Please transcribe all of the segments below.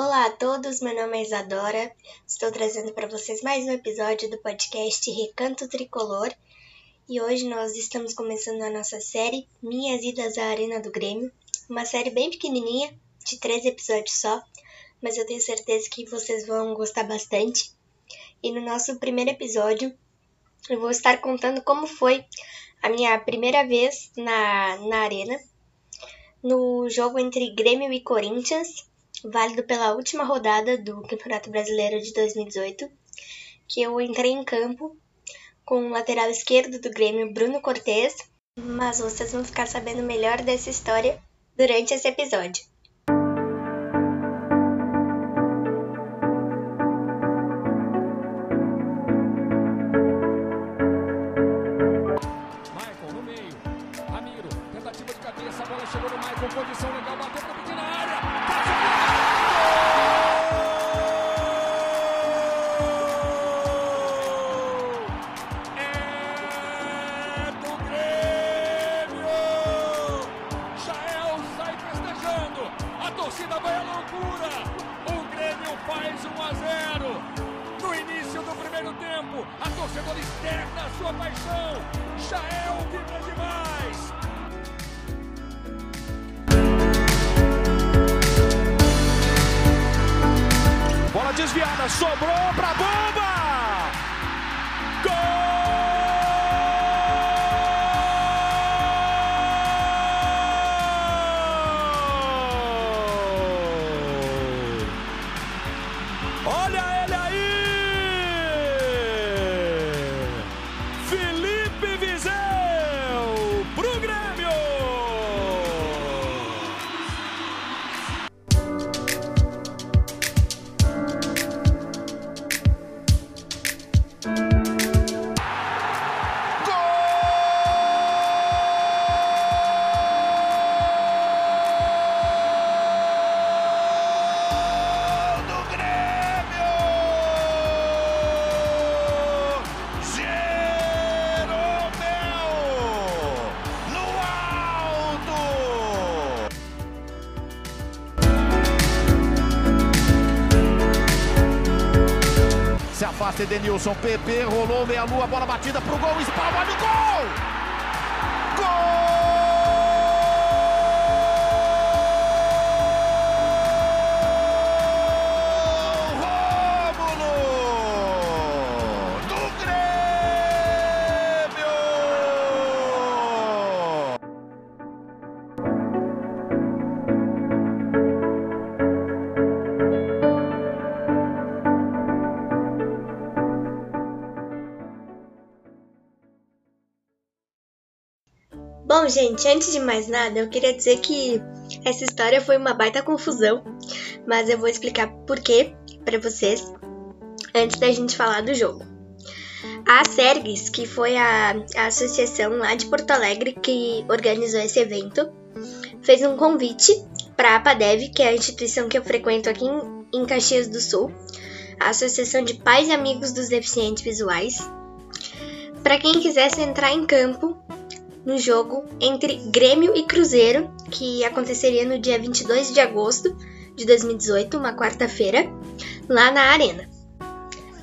Olá a todos, meu nome é Isadora. Estou trazendo para vocês mais um episódio do podcast Recanto Tricolor. E hoje nós estamos começando a nossa série Minhas Idas à Arena do Grêmio. Uma série bem pequenininha, de três episódios só, mas eu tenho certeza que vocês vão gostar bastante. E no nosso primeiro episódio, eu vou estar contando como foi a minha primeira vez na, na Arena, no jogo entre Grêmio e Corinthians, válido pela última rodada do Campeonato Brasileiro de 2018, que eu entrei em campo com o lateral esquerdo do Grêmio, Bruno Cortes, mas vocês vão ficar sabendo melhor dessa história durante esse episódio. Edenilson, PP, rolou meia-lua, bola batida pro gol, espalma, olha o gol! Bom, gente, antes de mais nada, eu queria dizer que essa história foi uma baita confusão, mas eu vou explicar por quê para vocês antes da gente falar do jogo. A Sergues, que foi a, a associação lá de Porto Alegre que organizou esse evento, fez um convite para a APADEV, que é a instituição que eu frequento aqui em, em Caxias do Sul, a Associação de Pais e Amigos dos Deficientes Visuais, para quem quisesse entrar em campo no jogo entre Grêmio e Cruzeiro, que aconteceria no dia 22 de agosto de 2018, uma quarta-feira, lá na Arena.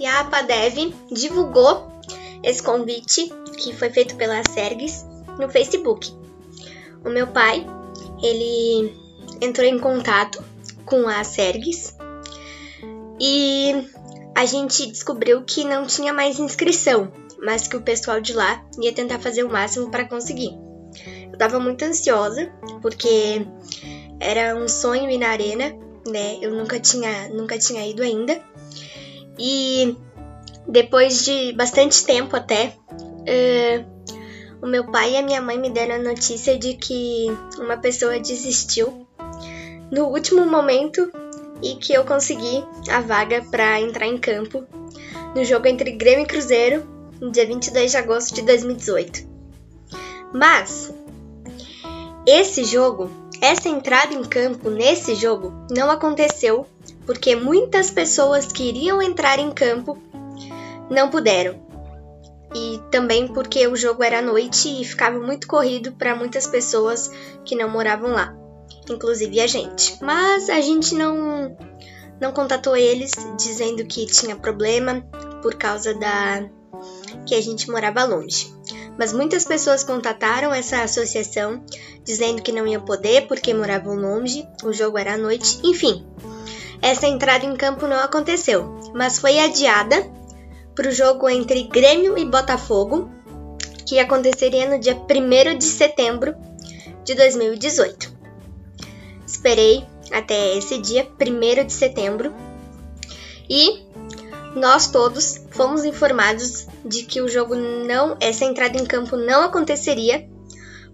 E a APADEV divulgou esse convite, que foi feito pela Sergues, no Facebook. O meu pai, ele entrou em contato com a Sergues e a gente descobriu que não tinha mais inscrição, mas que o pessoal de lá ia tentar fazer o máximo para conseguir. Eu tava muito ansiosa, porque era um sonho ir na arena, né? Eu nunca tinha, nunca tinha ido ainda. E depois de bastante tempo até, uh, o meu pai e a minha mãe me deram a notícia de que uma pessoa desistiu no último momento e que eu consegui a vaga para entrar em campo no jogo entre Grêmio e Cruzeiro no dia 22 de agosto de 2018. Mas esse jogo, essa entrada em campo nesse jogo não aconteceu porque muitas pessoas que iriam entrar em campo não puderam. E também porque o jogo era à noite e ficava muito corrido para muitas pessoas que não moravam lá, inclusive a gente. Mas a gente não não contatou eles dizendo que tinha problema por causa da que a gente morava longe. Mas muitas pessoas contataram essa associação dizendo que não ia poder porque moravam longe, o jogo era à noite, enfim. Essa entrada em campo não aconteceu, mas foi adiada para o jogo entre Grêmio e Botafogo, que aconteceria no dia 1 de setembro de 2018. Esperei até esse dia, 1 de setembro, e nós todos fomos informados de que o jogo não, essa entrada em campo não aconteceria,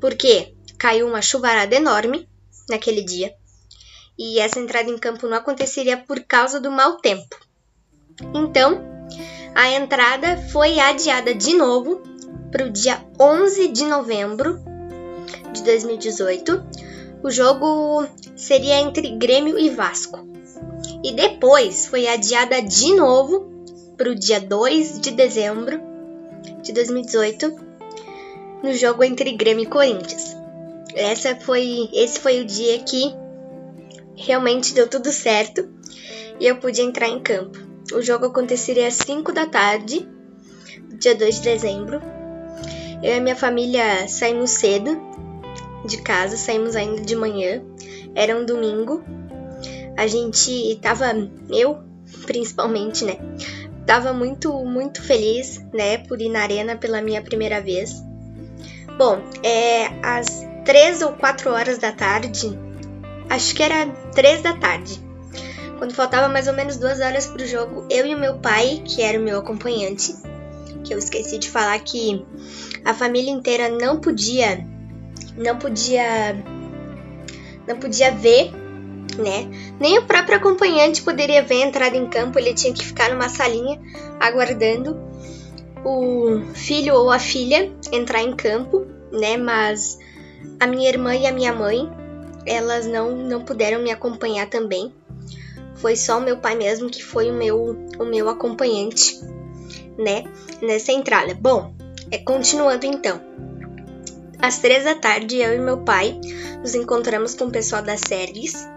porque caiu uma chuvarada enorme naquele dia, e essa entrada em campo não aconteceria por causa do mau tempo. Então, a entrada foi adiada de novo para o dia 11 de novembro de 2018. O jogo seria entre Grêmio e Vasco. E depois foi adiada de novo para o dia 2 de dezembro de 2018, no jogo entre Grêmio e Corinthians. Essa foi, esse foi o dia que realmente deu tudo certo e eu pude entrar em campo. O jogo aconteceria às 5 da tarde, dia 2 de dezembro. Eu e minha família saímos cedo de casa, saímos ainda de manhã. Era um domingo a gente tava, eu principalmente, né? Tava muito, muito feliz, né, por ir na arena pela minha primeira vez. Bom, é às três ou quatro horas da tarde, acho que era três da tarde, quando faltava mais ou menos duas horas pro jogo, eu e o meu pai, que era o meu acompanhante, que eu esqueci de falar que a família inteira não podia, não podia, não podia ver né? Nem o próprio acompanhante poderia ver a entrada em campo, ele tinha que ficar numa salinha aguardando o filho ou a filha entrar em campo, né? Mas a minha irmã e a minha mãe, elas não, não puderam me acompanhar também. Foi só o meu pai mesmo que foi o meu, o meu acompanhante, né? Nessa entrada. Bom, é, continuando então. Às três da tarde, eu e meu pai nos encontramos com o pessoal da Sergues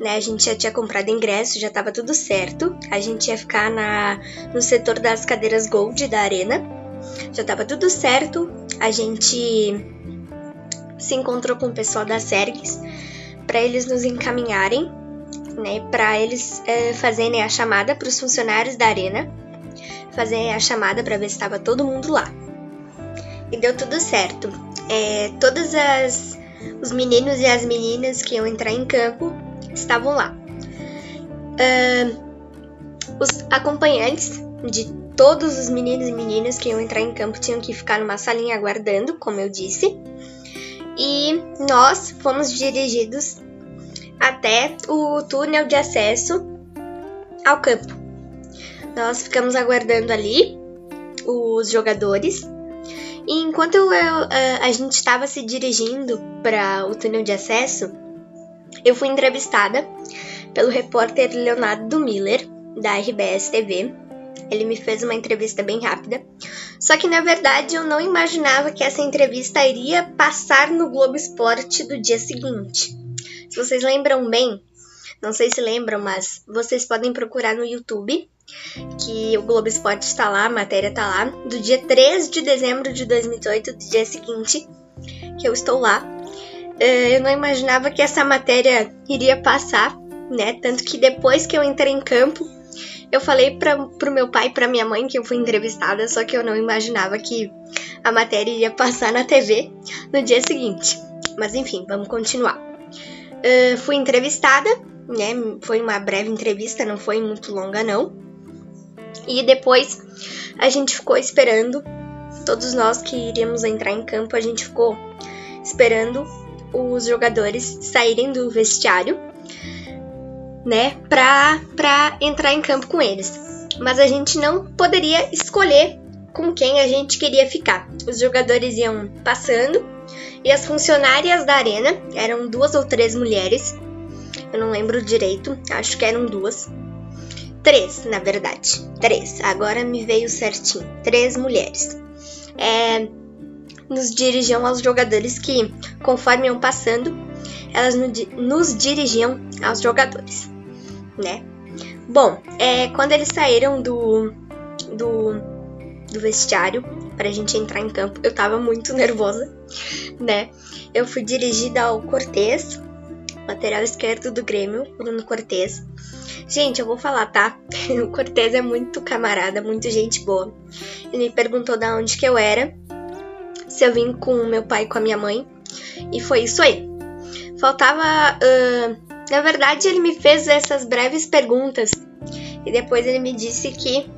né? A gente já tinha comprado ingresso, já estava tudo certo. A gente ia ficar na, no setor das cadeiras Gold da arena. Já estava tudo certo. A gente se encontrou com o pessoal da Sergues para eles nos encaminharem, né? Para eles é, fazerem a chamada para os funcionários da arena, fazerem a chamada para ver se estava todo mundo lá. E deu tudo certo. É, todas as os meninos e as meninas que iam entrar em campo estavam lá. Uh, os acompanhantes de todos os meninos e meninas que iam entrar em campo tinham que ficar numa salinha aguardando, como eu disse. E nós fomos dirigidos até o túnel de acesso ao campo. Nós ficamos aguardando ali os jogadores. E enquanto eu, eu, a gente estava se dirigindo para o túnel de acesso, eu fui entrevistada pelo repórter Leonardo Miller, da RBS TV. Ele me fez uma entrevista bem rápida. Só que na verdade eu não imaginava que essa entrevista iria passar no Globo Esporte do dia seguinte. Se vocês lembram bem, não sei se lembram, mas vocês podem procurar no YouTube, que o Globo Esporte está lá, a matéria está lá, do dia 3 de dezembro de 2018, do dia seguinte, que eu estou lá. Eh, eu não imaginava que essa matéria iria passar, né? Tanto que depois que eu entrei em campo, eu falei para pro meu pai e pra minha mãe que eu fui entrevistada, só que eu não imaginava que a matéria iria passar na TV no dia seguinte. Mas enfim, vamos continuar. Uh, fui entrevistada, né? Foi uma breve entrevista, não foi muito longa, não. E depois a gente ficou esperando, todos nós que iríamos entrar em campo, a gente ficou esperando os jogadores saírem do vestiário, né, pra, pra entrar em campo com eles. Mas a gente não poderia escolher com quem a gente queria ficar. Os jogadores iam passando e as funcionárias da arena eram duas ou três mulheres. Eu não lembro direito, acho que eram duas. Três, na verdade. Três. Agora me veio certinho. Três mulheres. É, nos dirigiam aos jogadores que, conforme iam passando, elas nos dirigiam aos jogadores, né? Bom, é, quando eles saíram do, do, do vestiário pra gente entrar em campo, eu tava muito nervosa, né? Eu fui dirigida ao Cortez, lateral esquerdo do Grêmio, Bruno Cortez. Gente, eu vou falar, tá? O Cortez é muito camarada, muito gente boa. Ele me perguntou da onde que eu era, se eu vim com meu pai e com a minha mãe, e foi isso aí. Faltava. Uh, na verdade, ele me fez essas breves perguntas e depois ele me disse que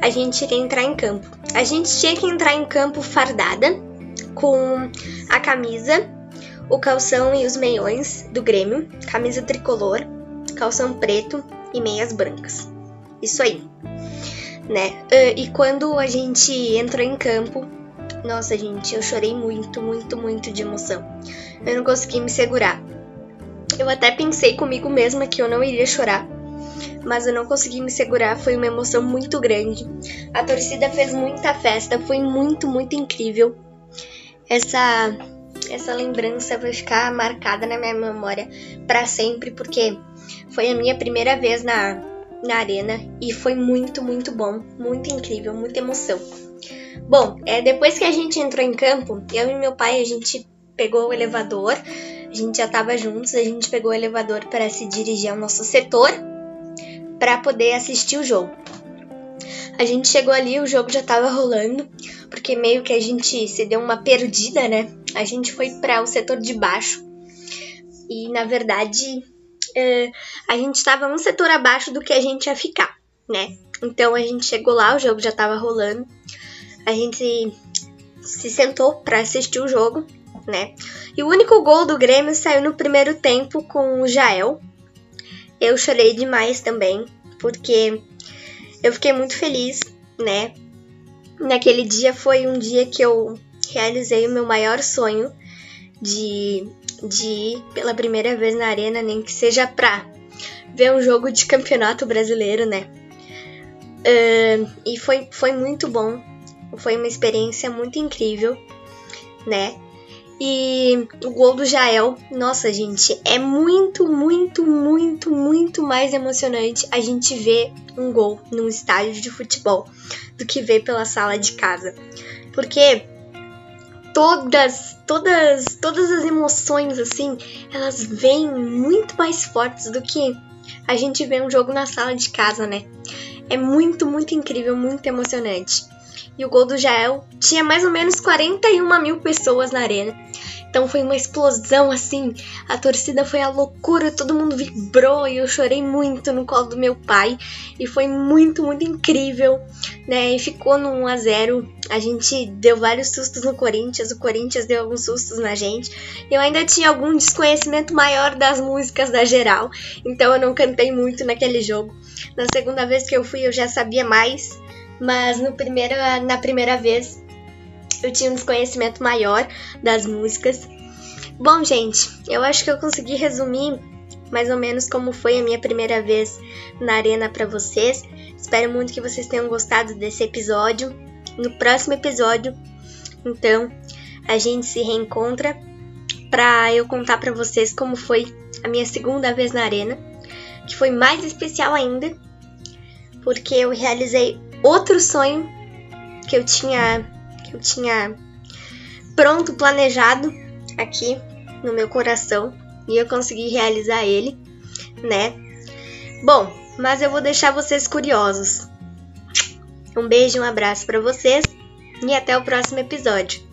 a gente iria entrar em campo. A gente tinha que entrar em campo fardada, com a camisa, o calção e os meiões do Grêmio, camisa tricolor, calção preto e meias brancas. Isso aí, né? E quando a gente entrou em campo, nossa, gente, eu chorei muito, muito, muito de emoção. Eu não consegui me segurar. Eu até pensei comigo mesma que eu não iria chorar, mas eu não consegui me segurar. Foi uma emoção muito grande. A torcida fez muita festa, foi muito, muito incrível. Essa essa lembrança vai ficar marcada na minha memória para sempre, porque foi a minha primeira vez na, na arena e foi muito, muito bom, muito incrível, muita emoção. Bom, é, depois que a gente entrou em campo, eu e meu pai, a gente pegou o elevador, a gente já estava juntos, a gente pegou o elevador para se dirigir ao nosso setor para poder assistir o jogo. A gente chegou ali, o jogo já estava rolando, porque meio que a gente se deu uma perdida, né? A gente foi para o setor de baixo e na verdade uh, a gente estava um setor abaixo do que a gente ia ficar, né? Então a gente chegou lá, o jogo já estava rolando, a gente se sentou para assistir o jogo, né? E o único gol do Grêmio saiu no primeiro tempo com o Jael. Eu chorei demais também, porque eu fiquei muito feliz, né? Naquele dia foi um dia que eu realizei o meu maior sonho de, de ir pela primeira vez na arena, nem que seja pra ver um jogo de campeonato brasileiro, né? Uh, e foi, foi muito bom, foi uma experiência muito incrível, né? E o gol do Jael, nossa gente, é muito, muito, muito, muito mais emocionante a gente ver um gol num estádio de futebol do que ver pela sala de casa. Porque todas, todas, todas as emoções assim, elas vêm muito mais fortes do que a gente vê um jogo na sala de casa, né? É muito, muito incrível, muito emocionante. E o gol do Jael tinha mais ou menos 41 mil pessoas na arena. Então foi uma explosão assim, a torcida foi a loucura, todo mundo vibrou e eu chorei muito no colo do meu pai e foi muito, muito incrível, né? E ficou no 1 a 0. A gente deu vários sustos no Corinthians, o Corinthians deu alguns sustos na gente. Eu ainda tinha algum desconhecimento maior das músicas da geral, então eu não cantei muito naquele jogo. Na segunda vez que eu fui, eu já sabia mais, mas no na primeira vez eu tinha um desconhecimento maior das músicas. Bom, gente, eu acho que eu consegui resumir mais ou menos como foi a minha primeira vez na arena para vocês. Espero muito que vocês tenham gostado desse episódio. No próximo episódio, então, a gente se reencontra para eu contar para vocês como foi a minha segunda vez na arena, que foi mais especial ainda, porque eu realizei outro sonho que eu tinha que eu tinha pronto, planejado aqui no meu coração e eu consegui realizar ele, né? Bom, mas eu vou deixar vocês curiosos. Um beijo, um abraço para vocês e até o próximo episódio.